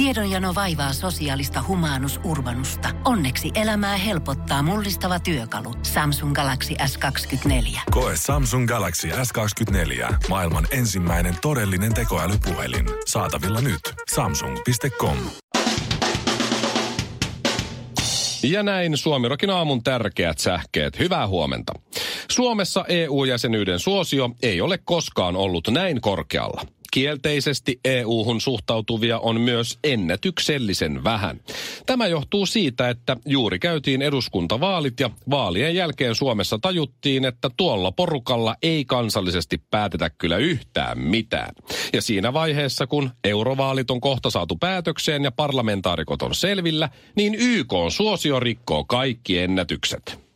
Tiedonjano vaivaa sosiaalista humanus urbanusta. Onneksi elämää helpottaa mullistava työkalu. Samsung Galaxy S24. Koe Samsung Galaxy S24. Maailman ensimmäinen todellinen tekoälypuhelin. Saatavilla nyt. Samsung.com. Ja näin Suomirokin aamun tärkeät sähkeet. Hyvää huomenta. Suomessa EU-jäsenyyden suosio ei ole koskaan ollut näin korkealla. Kielteisesti EU-hun suhtautuvia on myös ennätyksellisen vähän. Tämä johtuu siitä, että juuri käytiin eduskuntavaalit ja vaalien jälkeen Suomessa tajuttiin, että tuolla porukalla ei kansallisesti päätetä kyllä yhtään mitään. Ja siinä vaiheessa, kun eurovaalit on kohta saatu päätökseen ja parlamentaarikot on selvillä, niin YK on suosio rikkoo kaikki ennätykset.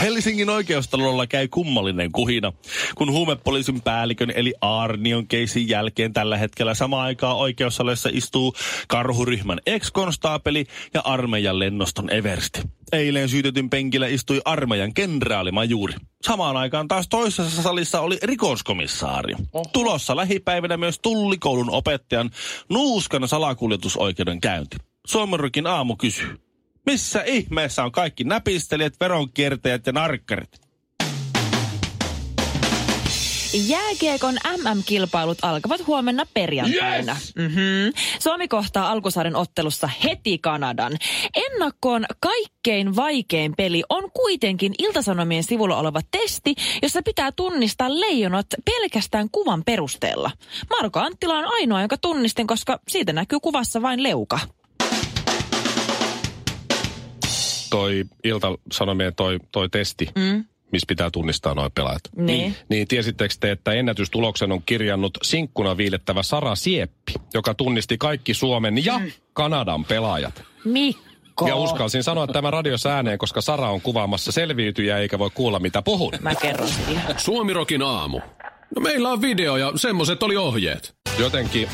Helsingin oikeustalolla käy kummallinen kuhina, kun huumepoliisin päällikön eli Arnion keisin jälkeen tällä hetkellä samaan aikaan oikeussaleissa istuu karhuryhmän ex-konstaapeli ja armeijan lennoston Eversti. Eilen syytetyn penkillä istui armeijan kenraalimajuuri. Samaan aikaan taas toisessa salissa oli rikoskomissaari. Tulossa lähipäivänä myös tullikoulun opettajan nuuskan salakuljetusoikeuden käynti. Suomenrykin aamu kysyy. Missä ihmeessä on kaikki näpistelijät, veronkiertäjät ja narkkarit? Jääkiekon MM-kilpailut alkavat huomenna perjantaina. Yes! Mm-hmm. Suomi kohtaa alkusarjan ottelussa heti Kanadan. Ennakkoon kaikkein vaikein peli on kuitenkin Iltasanomien sivulla oleva testi, jossa pitää tunnistaa leijonat pelkästään kuvan perusteella. Marko Anttila on ainoa, jonka tunnistin, koska siitä näkyy kuvassa vain leuka. Toi Ilta-Sanomien toi, toi testi, mm. missä pitää tunnistaa noin pelaajat. Niin. Niin tiesittekö te, että ennätystuloksen on kirjannut sinkkuna viilettävä Sara Sieppi, joka tunnisti kaikki Suomen ja mm. Kanadan pelaajat. Mikko. Ja uskalsin sanoa tämän radiossa ääneen, koska Sara on kuvaamassa selviytyjä eikä voi kuulla mitä puhun. Mä kerron. Suomirokin aamu. No meillä on video ja semmoset oli ohjeet. Jotenkin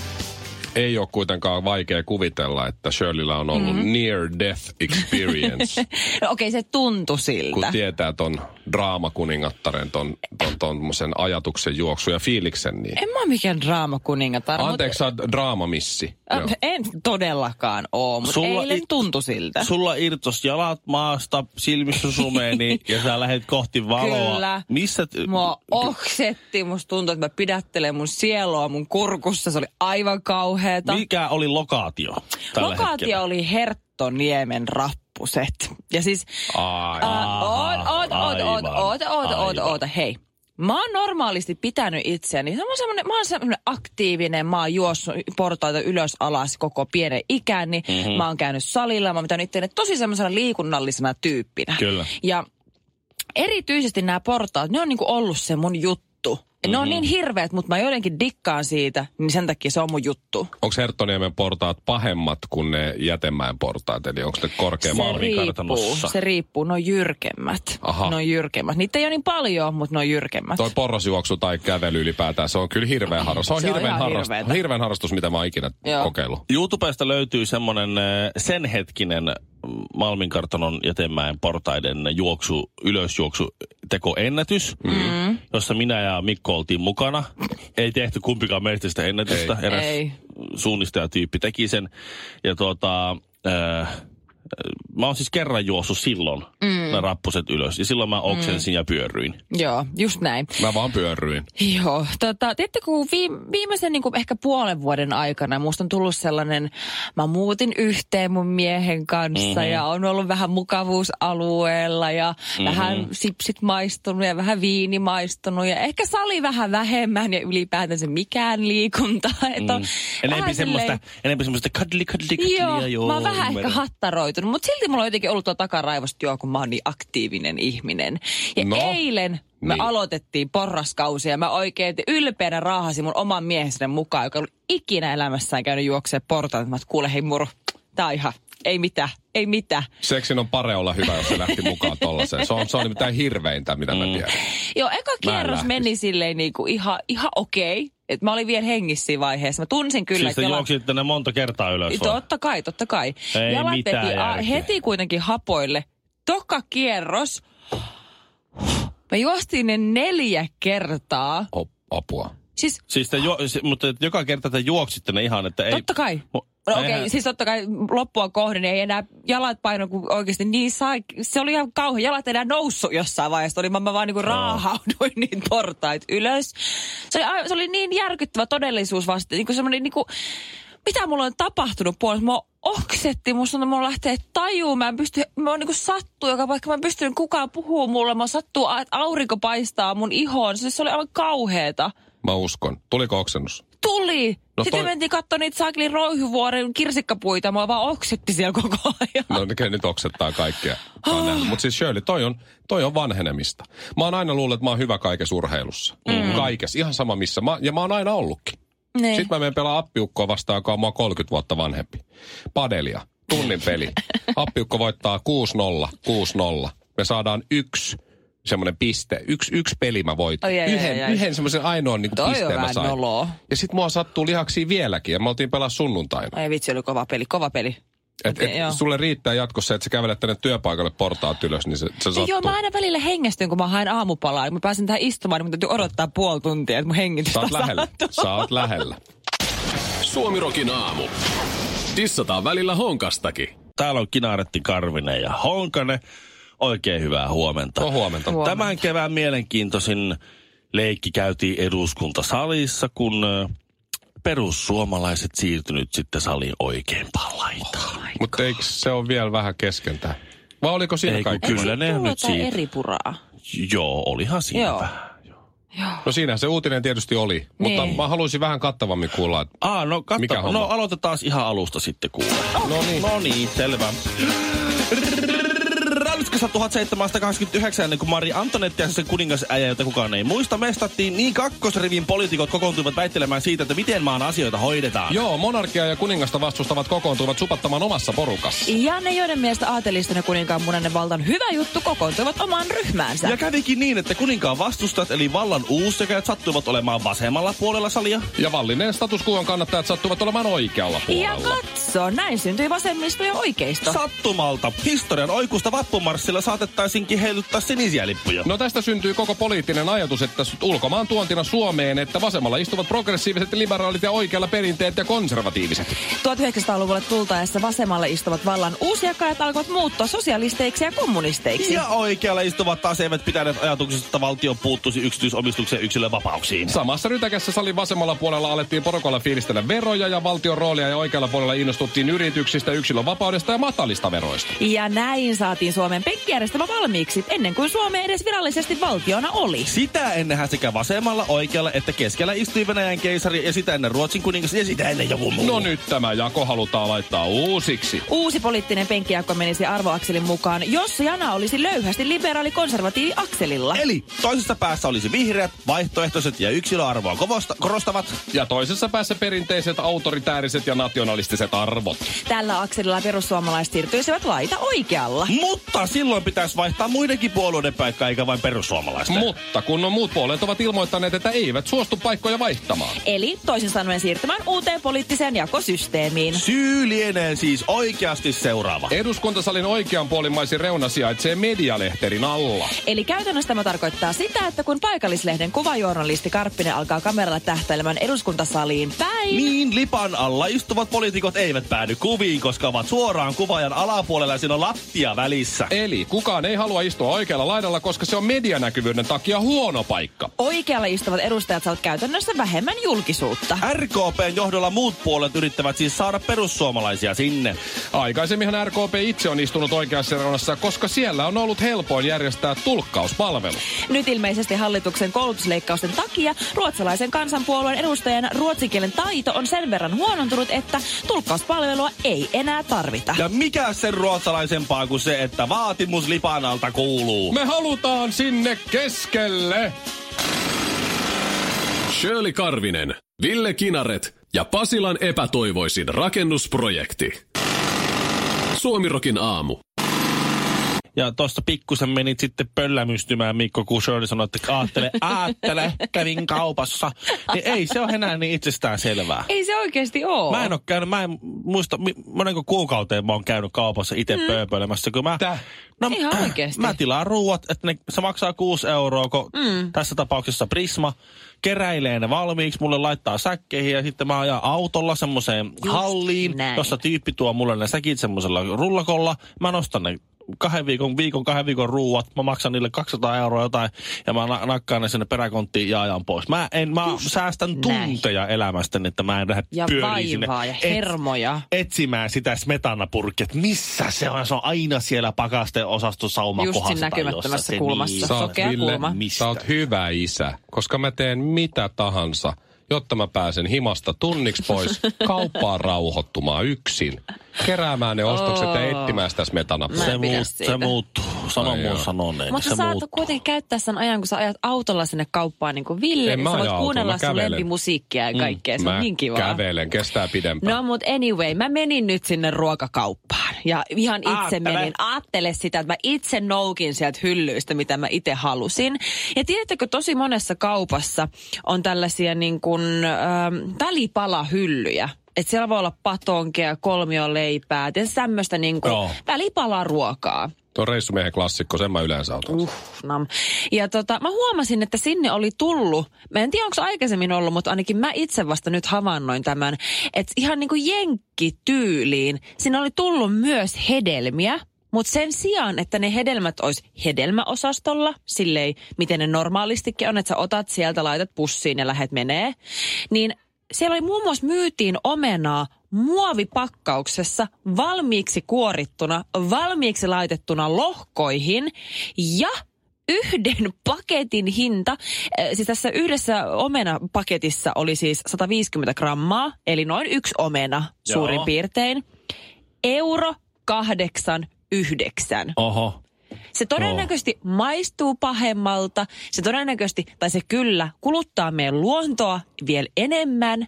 ei ole kuitenkaan vaikea kuvitella, että Shirleyllä on ollut mm-hmm. near death experience. no okei, okay, se tuntui siltä. Kun tietää ton draamakuningattaren, ton, ton, ton ajatuksen juoksu ja fiiliksen. Niin. En mä ole mikään draamakuningatar. Anteeksi, sä oot draamamissi. Äh, en todellakaan oo, mutta sulla eilen it, tuntui siltä. Sulla irtos jalat maasta, silmissä sumeeni ja sä lähdet kohti valoa. Kyllä. Missä? T- Mua oksetti, musta tuntui, että mä pidättelen mun sielua mun kurkussa. Se oli aivan kauheeta. Mikä oli lokaatio? Lokaatio hetkellä? oli Herttoniemen rappuset. Ja siis... Hei. Mä oon normaalisti pitänyt itseäni. Mä oon semmonen, mä oon semmonen aktiivinen, mä oon juossut portaita ylös alas koko pienen ikäni. Niin mm-hmm. Mä oon käynyt salilla, mä oon pitänyt itseäni tosi semmoisena liikunnallisena tyyppinä. Kyllä. Ja erityisesti nämä portaat, ne on niinku ollut se mun juttu. Mm-hmm. Ne on niin hirveät, mutta mä jotenkin dikkaan siitä, niin sen takia se on mun juttu. Onko Herttoniemen portaat pahemmat kuin ne Jätemäen portaat? Eli onko ne korkea Se riippuu, se riippuu, ne on jyrkemmät. Aha. Ne on jyrkemmät. Niitä ei ole niin paljon, mutta ne on jyrkemmät. Toi porrosjuoksu tai kävely ylipäätään, se on kyllä hirveä harrastus. Se on, Se on hirveän, ihan harrastus, hirveetä. hirveän harrastus, mitä mä oon ikinä Joo. kokeillut. YouTubesta löytyy semmonen eh, sen hetkinen Malmin kartanon jätemäen portaiden juoksu, ylösjuoksu tekoennätys, mm. jossa minä ja Mikko oltiin mukana. Ei tehty kumpikaan meistä sitä ennätystä. Ei. Eräs Ei. suunnistajatyyppi teki sen. Ja tuota, äh, mä oon siis kerran juossut silloin mm. ne rappuset ylös. Ja silloin mä oksensin mm. ja pyörryin. Joo, just näin. Mä vaan pyörryin. Joo, tota, tiedätte, kun viime, viimeisen niin kuin ehkä puolen vuoden aikana musta on tullut sellainen, mä muutin yhteen mun miehen kanssa mm-hmm. ja on ollut vähän mukavuusalueella ja mm-hmm. vähän sipsit maistunut ja vähän viini maistunut ja ehkä sali vähän vähemmän ja ylipäätänsä mikään liikunta. Mm. On Enempi semmoista, silleen- enempi semmoista kadli, kadli, kadli. Joo, joo mä oon vähän ymmärrän. ehkä hattaroitunut, mutta silti mulla on jotenkin ollut tuo takaraivosta joo, kun mä oon niin aktiivinen ihminen. Ja No, eilen me niin. aloitettiin porraskausi ja mä oikein ylpeänä raahasin mun oman miehensä mukaan, joka ollut ikinä elämässään käynyt juokseen portaat. Mä kuule hei muru, tää on ihan, ei mitään, ei mitään. Seksin on pare olla hyvä, jos se lähti mukaan tollaiseen. Se on, se on nimittäin hirveintä, mitä mä tiedän. Joo, eka kierros meni silleen niinku ihan, ihan okei. Et mä olin vielä hengissä siinä vaiheessa. Mä tunsin kyllä, Siis te jalat- juoksitte ne monta kertaa ylös vai? Totta kai, totta kai. Ei Jalat mitään veti a- heti kuitenkin hapoille. Toka kierros. Me juostiin ne neljä kertaa. O, apua. Siis Siis te juo, se, mutta joka kerta te juoksitte ne ihan, että ei... Totta kai. Mo- No okei, okay, siis totta kai loppua kohden ei enää jalat paino, kun oikeasti niin sai, se oli ihan kauhean. Jalat enää noussut jossain vaiheessa. Oli, mä, mä vaan niinku raahauduin niin portait ylös. Se oli, se oli niin järkyttävä todellisuus vasta. Niinku semmoinen niinku, mitä mulla on tapahtunut puolesta? Mua oksetti, musta on, mulla lähtee tajuun. Mä en pysty, mä oon niinku sattuu joka paikka. Mä en pystynyt kukaan puhuu mulle. Mä sattuu, että aurinko paistaa mun ihoon. Se, se oli aivan kauheeta. Mä uskon. Tuliko oksennus? Tuli! No Sitten toi- mentiin katsoa niitä Saakelin roihuvuoren kirsikkapuita. Mä vaan oksetti siellä koko ajan. No ne nyt oksettaa kaikkea. Mutta siis Shirley, toi on, toi on vanhenemista. Mä oon aina luullut, että mä oon hyvä kaikessa urheilussa. Mm. Kaikessa, ihan sama missä. Mä, ja mä oon aina ollutkin. Niin. Sitten mä menen pelaa appiukkoa vastaan, joka on mua 30 vuotta vanhempi. Padelia, tunnin peli. Appiukko voittaa 6-0, 6-0. Me saadaan yksi semmoinen piste. Yksi, yksi peli mä voitin. Ai, yhden, yhden semmoisen ainoan niin on pisteen mä sain. noloa. Ja sit mua sattuu lihaksi vieläkin. Ja me oltiin pelaa sunnuntaina. Ai vitsi, oli kova peli, kova peli. Et, et, joo. sulle riittää jatkossa, että sä kävelet tänne työpaikalle portaat ylös, niin se, se sattuu. joo, mä aina välillä hengästyn, kun mä haen aamupalaa. Kun mä pääsen tähän istumaan, niin mun täytyy odottaa puoli tuntia, että mun hengitys Sä oot lähellä. Sä oot lähellä. Suomirokin aamu. Dissataan välillä honkastakin. Täällä on Kinaretti Karvinen ja Honkanen. Oikein hyvää huomenta. No huomenta. Huomenta. Tämän kevään mielenkiintoisin leikki käytiin eduskuntasalissa, kun perussuomalaiset siirtynyt sitten salin oikeimpaan laitaan. Mutta eikö se ole vielä vähän kesken? Vai oliko siinä Ei, kaikki? kyllä ne nyt siitä. eri puraa. Joo, olihan siinä Joo. vähän. No siinä se uutinen tietysti oli. Mutta Niin. mä haluaisin vähän kattavammin kuulla, että Ah, no, katso, Mikä homma? no aloitetaan ihan alusta sitten kuule. No niin. No niin, selvä. Ranskassa 1729, ennen kuin Mari Antonetti ja sen kuningasäijä, jota kukaan ei muista, mestattiin, niin kakkosrivin poliitikot kokoontuivat väittelemään siitä, että miten maan asioita hoidetaan. joo, monarkia ja kuningasta vastustavat kokoontuivat supattamaan omassa porukassa. Ja ne, joiden mielestä aateliston ja kuninkaan munainen valta on hyvä juttu, kokoontuivat omaan ryhmäänsä. Ja kävikin niin, että kuninkaan vastustajat eli vallan uussekajat sattuivat olemaan vasemmalla puolella salia. Ja vallinneen status quoon kannattajat sattuvat olemaan oikealla Ja puolella. katso, näin syntyi vasemmisto ja oikeisto. Sattumalta historian oikusta vappumarssilla saatettaisinkin heiluttaa sinisiä lippuja. No tästä syntyy koko poliittinen ajatus, että ulkomaan tuontina Suomeen, että vasemmalla istuvat progressiiviset, liberaalit ja oikealla perinteet ja konservatiiviset. 1900-luvulle tultaessa vasemmalle istuvat vallan uusjakajat alkoivat muuttua sosialisteiksi ja kommunisteiksi. Ja oikealla istuvat taas eivät pitäneet ajatuksesta, että valtio puuttuisi yksityisomistukseen yksilön vapauksiin. Samassa rytäkässä salin vasemmalla puolella alettiin porukalla fiilistellä veroja ja valtion roolia ja oikealla puolella innostuttiin yrityksistä, yksilön vapaudesta ja matalista veroista. Ja näin saatiin Suomen penkkijärjestelmä valmiiksi, ennen kuin Suomi edes virallisesti valtiona oli. Sitä ennenhän sekä vasemmalla, oikealla että keskellä istui Venäjän keisari ja sitä ennen Ruotsin kuningas ja sitä ennen joku muu. No nyt tämä jako halutaan laittaa uusiksi. Uusi poliittinen penkkijako menisi arvoakselin mukaan, jos Jana olisi löyhästi liberaali konservatiivi akselilla. Eli toisessa päässä olisi vihreät, vaihtoehtoiset ja yksilöarvoa kovosta, korostavat. Ja toisessa päässä perinteiset, autoritääriset ja nationalistiset arvot. Tällä akselilla perussuomalaiset siirtyisivät laita oikealla. Mutta silloin pitäisi vaihtaa muidenkin puolueiden paikkaa eikä vain perussuomalaisten. Mutta kun on muut puolet ovat ilmoittaneet, että eivät suostu paikkoja vaihtamaan. Eli toisin sanoen siirtymään uuteen poliittiseen jakosysteemiin. Syy lienee siis oikeasti seuraava. Eduskuntasalin oikeanpuolimaisin reuna sijaitsee medialehterin alla. Eli käytännössä tämä tarkoittaa sitä, että kun paikallislehden kuvajournalisti Karppinen alkaa kameralla tähtäilemään eduskuntasaliin päin, Niin lipan alla istuvat poliitikot eivät päädy kuviin, koska ovat suoraan kuvaajan alapuolella ja siinä on lattia välissä. Eli kukaan ei halua istua oikealla laidalla, koska se on medianäkyvyyden takia huono paikka. oikealla istuvat edustajat saavat käytännössä vähemmän julkisuutta. RKPn johdolla muut puolet yrittävät siis saada perussuomalaisia sinne. Aikaisemminhan RKP itse on istunut oikeassa reunassa, koska siellä on ollut helpoin järjestää tulkkauspalvelu. Nyt ilmeisesti hallituksen koulutusleikkausten takia ruotsalaisen kansanpuolueen edustajan ruotsinkielen taito on sen verran huonontunut, että tulkkauspalvelua ei enää tarvita. Ja mikä sen ruotsalaisempaa kuin se, että vaatimus lipan alta kuuluu? Me halutaan sinne keskelle! Shirley Karvinen, Ville Kinaret ja Pasilan epätoivoisin rakennusprojekti. Suomirokin aamu. Ja tuosta pikkusen menit sitten pöllämystymään, Mikko, kun Shirley sanoi, että aattele, aattele, kävin kaupassa. Niin ei se ole enää niin itsestään selvää. Ei se oikeasti ole. Mä en ole käynyt, mä en muista, monenko kuukauteen mä oon käynyt kaupassa itse mm. pööpöilemässä, kun mä... Tää? No, Ihan oikeesti. Mä tilaan ruuat, että ne, se maksaa 6 euroa, kun mm. tässä tapauksessa Prisma keräilee ne valmiiksi, mulle laittaa säkkeihin ja sitten mä ajan autolla semmoiseen halliin, näin. jossa tyyppi tuo mulle ne säkit semmoisella rullakolla. Mä nostan ne kahden viikon, viikon, kahden viikon ruuat, mä maksan niille 200 euroa jotain ja mä na- nakkaan ne sinne peräkonttiin ja ajan pois. Mä, en, mä säästän näin. tunteja elämästäni, että mä en lähde Ja pyöriin sinne vaivaa ja et- hermoja. etsimään sitä smetanapurkkia, että missä se on. Se on aina siellä pakasten osastosauma Just kohdassa näkymättömässä. Se kulmassa. Niin. Sä oot, Sokea Ville, kulma. Mistä? sä oot hyvä isä, koska mä teen mitä tahansa, jotta mä pääsen himasta tunniksi pois kauppaan rauhoittumaan yksin. Keräämään ne ostokset ja Oo. etsimään sitä en Se, muut, se muuttuu. Sano joo. sanoneen. Mutta se sä saat kuitenkin käyttää sen ajan, kun sä ajat autolla sinne kauppaan niin kuin Ville. En niin mä sä voit autolla, kuunnella sun lempimusiikkia ja kaikkea. Se on niin kiva. kävelen, kestää pidempään. No mut anyway, mä menin nyt sinne ruokakauppaan ja ihan itse Aattele. menin. Aattele sitä, että mä itse noukin sieltä hyllyistä, mitä mä itse halusin. Ja tiedättekö, tosi monessa kaupassa on tällaisia niin kuin ähm, välipalahyllyjä. Että siellä voi olla patonkia, kolmioleipää, ja tämmöistä niin kuin Joo. välipalaruokaa. Tuo on reissumiehen klassikko, sen mä yleensä otan. Uh, nam. Ja tota, mä huomasin, että sinne oli tullut, mä en tiedä onko se aikaisemmin ollut, mutta ainakin mä itse vasta nyt havainnoin tämän, että ihan niin kuin jenkkityyliin, siinä oli tullut myös hedelmiä, mutta sen sijaan, että ne hedelmät olisi hedelmäosastolla, silleen miten ne normaalistikin on, että sä otat sieltä, laitat pussiin ja lähet menee, niin siellä oli muun muassa myytiin omenaa muovipakkauksessa valmiiksi kuorittuna, valmiiksi laitettuna lohkoihin ja yhden paketin hinta, siis tässä yhdessä omenapaketissa oli siis 150 grammaa, eli noin yksi omena suurin Joo. piirtein, euro kahdeksan yhdeksän. Oho. Se todennäköisesti maistuu pahemmalta, se todennäköisesti, tai se kyllä, kuluttaa meidän luontoa vielä enemmän.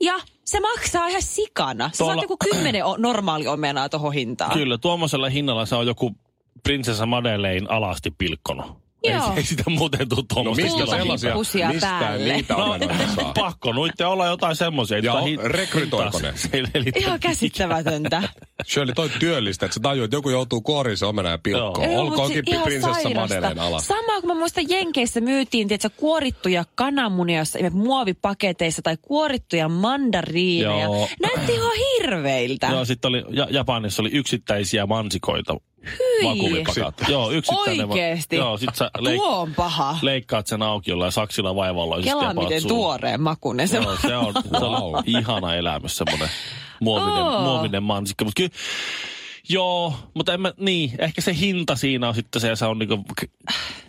Ja se maksaa ihan sikana. Sä Tuolla- saat joku kymmenen normaali omenaa tuohon hintaan. Kyllä, tuommoisella hinnalla se on joku prinsessa Madeleine alasti pilkkonut. Ei, Joo. ei sitä muuten tule No tuommoista mistä Kulta sellaisia, hippusia mistä päälle. niitä No, saa? pakko nuitte olla jotain semmoisia. Ja rekrytoiko ne? Ihan käsittämätöntä. Shirley, toi työllistä, että sä tajuat, että joku joutuu kuoriin se omena ja pilkkoon. Joo, Olkoonkin prinsessa. Madeleine alas. Sama kuin mä muistan Jenkeissä myytiin, tiedätkö, kuorittuja kananmunia jossain muovipaketeissa tai kuorittuja mandariineja. Joo. Näytti ihan hirveiltä. Joo, sitten oli, ja, Japanissa oli yksittäisiä mansikoita. Vakuumipakat. Joo, yksittäinen. va- Oikeesti? Joo, sit sä leik- Tuo on paha. leikkaat sen auki jollain saksilla vaivalla. Kelaa miten suuhun. tuoreen makunen se Joo, se on, se on ihana elämys, semmoinen muovinen, Oo. muovinen mansikka. Mutta kyllä, joo, mutta en mä, niin, ehkä se hinta siinä on sitten se, se on niinku,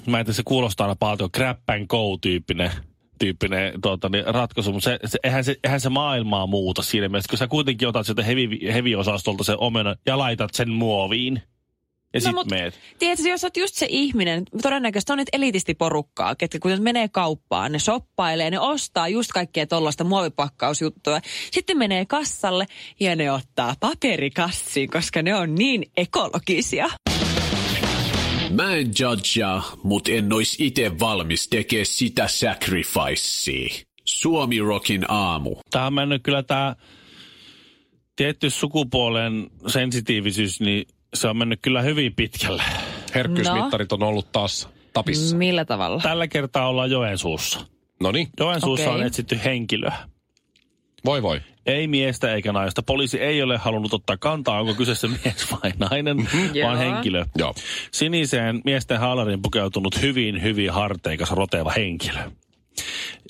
mä en tiedä, se kuulostaa aina paljon grab and go-tyyppinen tyyppinen tuota, niin ratkaisu, mutta se, se, eihän, se, eihän se maailmaa muuta siinä mielessä, kun sä kuitenkin otat sieltä heavy, heavy-osastolta sen omena ja laitat sen muoviin. Ja no, sit mut meet. Tiedätkö, jos olet just se ihminen, todennäköisesti on nyt elitistiporukkaa, ketkä kun ne menee kauppaan, ne shoppailee, ne ostaa just kaikkea tuollaista muovipakkausjuttua. Sitten menee kassalle ja ne ottaa paperikassiin, koska ne on niin ekologisia. Mä en judgea, mut en ois ite valmis tekee sitä sacrificea. Suomi Rockin aamu. Tämä on mennyt kyllä tämä tietty sukupuolen sensitiivisyys, niin se on mennyt kyllä hyvin pitkälle. Herkkyysmittarit on ollut taas tapissa. Millä tavalla? Tällä kertaa ollaan Joensuussa. No niin, Joensuussa Okei. on etsitty henkilöä. voi voi. Ei miestä eikä naista. Poliisi ei ole halunnut ottaa kantaa, onko kyseessä mies vai nainen, vaan Joo. henkilö. Joo. Siniseen miesten haalarin pukeutunut hyvin, hyvin harteikas, roteva henkilö.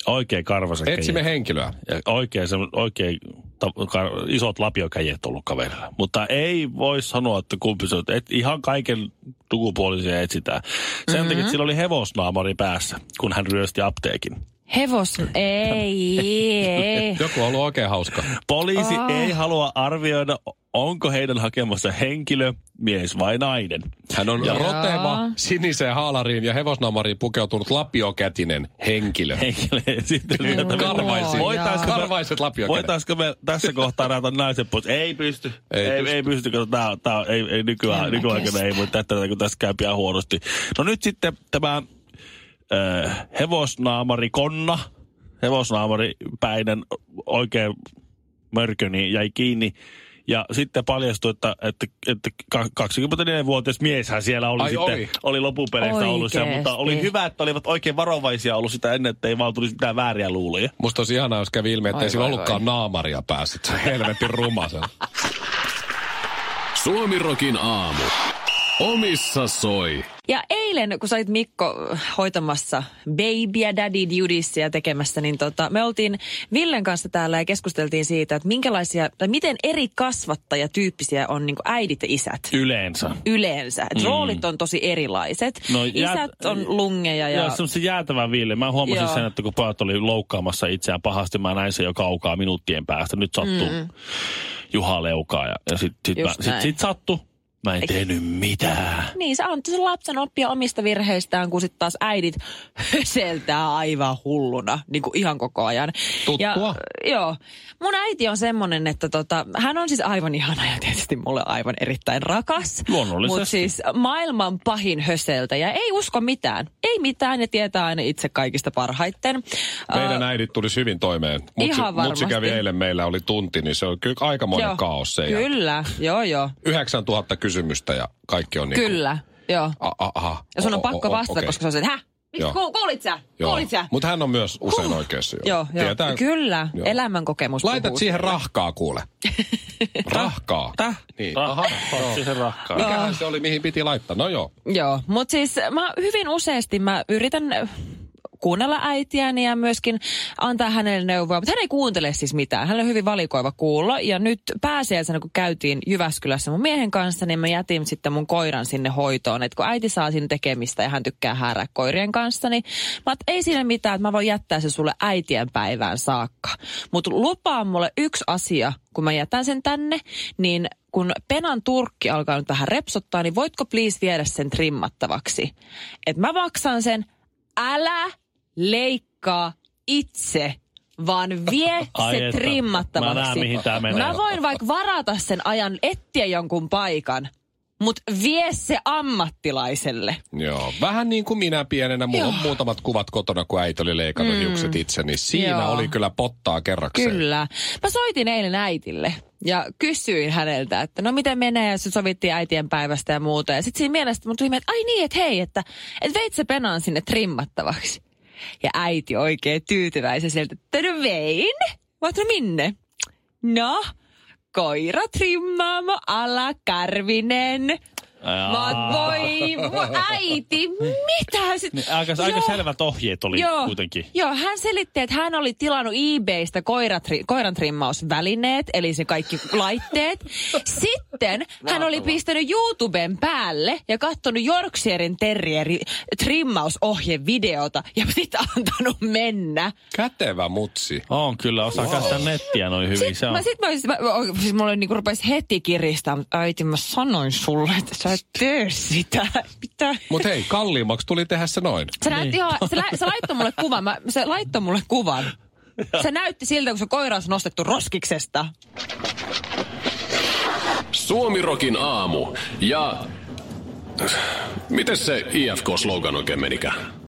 Oikein karvasen Etsimme henkilöä. Ja oikein, se, oikein ta, ka, isot lapiokäjet ollut kaverilla. Mutta ei voi sanoa, että kumpi se on. Et ihan kaiken sukupuolisia etsitään. Sen mm-hmm. takia, että sillä oli hevosnaamari päässä, kun hän ryösti apteekin. Hevos... Ei, ei. Joku on ollut oikein hauska. Poliisi Ah. ei halua arvioida, onko heidän hakemassa henkilö, mies vai nainen. Hän on Joo. roteva, siniseen haalariin ja hevosnaamariin pukeutunut lapiokätinen henkilö. Henkilö. ja Sitten vielä Karvaiset lapiokädet. voitaisko me tässä kohtaa rajata naisen pois? Ei pysty. Ei Ei, pysty. ei pysty, koska tää, tää, ei, ei nykyään, nykyaikana ei voi tätä, kun tässä käy pian huonosti. No nyt sitten tämä äh, hevosnaamari Konna, hevosnaamari Päinen, oikein mörkö, niin jäi kiinni. Ja sitten paljastui, että, että, että ka- 24-vuotias mieshän siellä oli Ai sitten, oli. oli loppupeleissä ollut siellä, mutta oli Oikeesti. hyvä, että olivat oikein varovaisia ollut sitä ennen, että ei vaan tulisi mitään vääriä luuloja. Musta olisi ihanaa, jos kävi ilmi, että Ai ei sillä ollutkaan naamaria päässä. Se on helvetin ruma sen. Suomirokin aamu. Omissa soi. Ja eilen, kun sä olit Mikko hoitamassa babyä daddy duties ja tekemässä, niin tota, me oltiin Villen kanssa täällä ja keskusteltiin siitä, että minkälaisia, tai miten eri kasvattajatyyppisiä on niin äidit ja isät. Yleensä. Yleensä. Et Mm. roolit on tosi erilaiset. No, Isät jäät- on lungeja ja... Ja semmoisen jäätävän Ville. Mä huomasin Joo. sen, että kun pojat oli loukkaamassa itseään pahasti, mä näin sen jo kaukaa minuuttien päästä. Nyt sattuu mm. Juha leukaa ja, ja sit, sit, mä, sit, sit sattu. Mä en tehnyt mitään. Niin, se antaa sen lapsen oppia omista virheistään, kun sitten taas äidit höseltää aivan hulluna, niin kuin ihan koko ajan. Tuttua. Ja, joo. Mun äiti on semmonen, että tota, hän on siis aivan ihana ja tietysti mulle aivan erittäin rakas. Luonnollisesti. Mutta siis maailman pahin höseltäjä. Ei usko mitään. Ei mitään ja tietää aina itse kaikista parhaiten. Meidän Äh, äidit tulisi hyvin toimeen. Mutsi, Ihan mutsi varmasti. kävi eilen, meillä oli tunti, niin se on kyllä aikamoinen joo. kaos jälkeen. Kyllä, joo joo. 9000 kysymystä ja kaikki on niin Kyllä, joo. A, a, aha. Ja sun on O- pakko o- vastata, okei. koska se on se, että häh? Ku- kuulit sä? Kuulit sä? Mutta hän on myös usein Huh. oikeassa. Joo, Joo, joo. Tietää, Kyllä, Joo. elämänkokemus Laitat puhuu siihen rahkaa, kuule. rahkaa. Täh? Niin. Aha. Otti sen rakkaan. Mikähän se oli, mihin piti laittaa? No joo. Joo, mutta siis mä hyvin useasti mä yritän kuunnella äitiäni ja myöskin antaa hänelle neuvoa, mutta hän ei kuuntele siis mitään. Hänellä on hyvin valikoiva kuulla ja nyt pääsiäisenä kun käytiin Jyväskylässä mun miehen kanssa, niin mä jätin sitten mun koiran sinne hoitoon. Että kun äiti saa sinne tekemistä ja hän tykkää häärää koirien kanssa, niin mä ei siinä mitään, että mä voin jättää se sulle äitien päivään saakka. Mutta lupaa mulle yksi asia, kun mä jätän sen tänne, niin kun penan turkki alkaa nyt vähän repsottaa, niin voitko please viedä sen trimmattavaksi? Että mä maksan sen, älä leikkaa itse, vaan vie Ai se että. trimmattavaksi. Mä näen, mihin tää menee. Mä voin vaikka varata sen ajan, etsiä jonkun paikan, mutta vie se ammattilaiselle. Joo, vähän niin kuin minä pienenä. Mulla on Joo. muutamat kuvat kotona, kun äiti oli leikannut mm. hiukset itse, niin siinä Joo. oli kyllä pottaa kerrakseen. Kyllä. Mä soitin eilen äitille ja kysyin häneltä, että no miten menee, ja sitten sovittiin äitien päivästä ja muuta. Ja sitten siinä mielestä mun tuli mieleen, että ai niin, että hei, että, että veit se penaan sinne trimmattavaksi. Ja äiti oikein tyytyväisen sieltä, että no vein. Mä oon, minne? No, koira trimmaamo ala Mä oon, voi, voi äiti, mitä sit? Niin, aika, aika selvät ohjeet oli Joo, kuitenkin. Joo, hän selitti, että hän oli tilannut eBaystä koiratri, koiran trimmausvälineet, eli se kaikki laitteet. Sitten hän oli pistänyt YouTuben päälle ja katsonut Yorkshiren terrieri trimmausohjevideota ja sitten antanut mennä. Kätevä mutsi. On kyllä, osaa wow. käyttää nettiä noin hyvin. Se on. Mä sit mä, olisin- mä, mä, siis mulla niinku rupesi heti kiristää, mutta äiti mä sanoin sulle, että sä et tee sitä. Mitä? Mutta hei, kalliimmaksi tuli tehdä se noin. Se, näytti ihan, se, lä, se laittoi mulle kuvan. Mä, se laittoi mulle kuvan. Se näytti siltä, kun se koira olisi nostettu roskiksesta. Suomirokin aamu. Ja... Miten se IFK-slogan oikein menikään?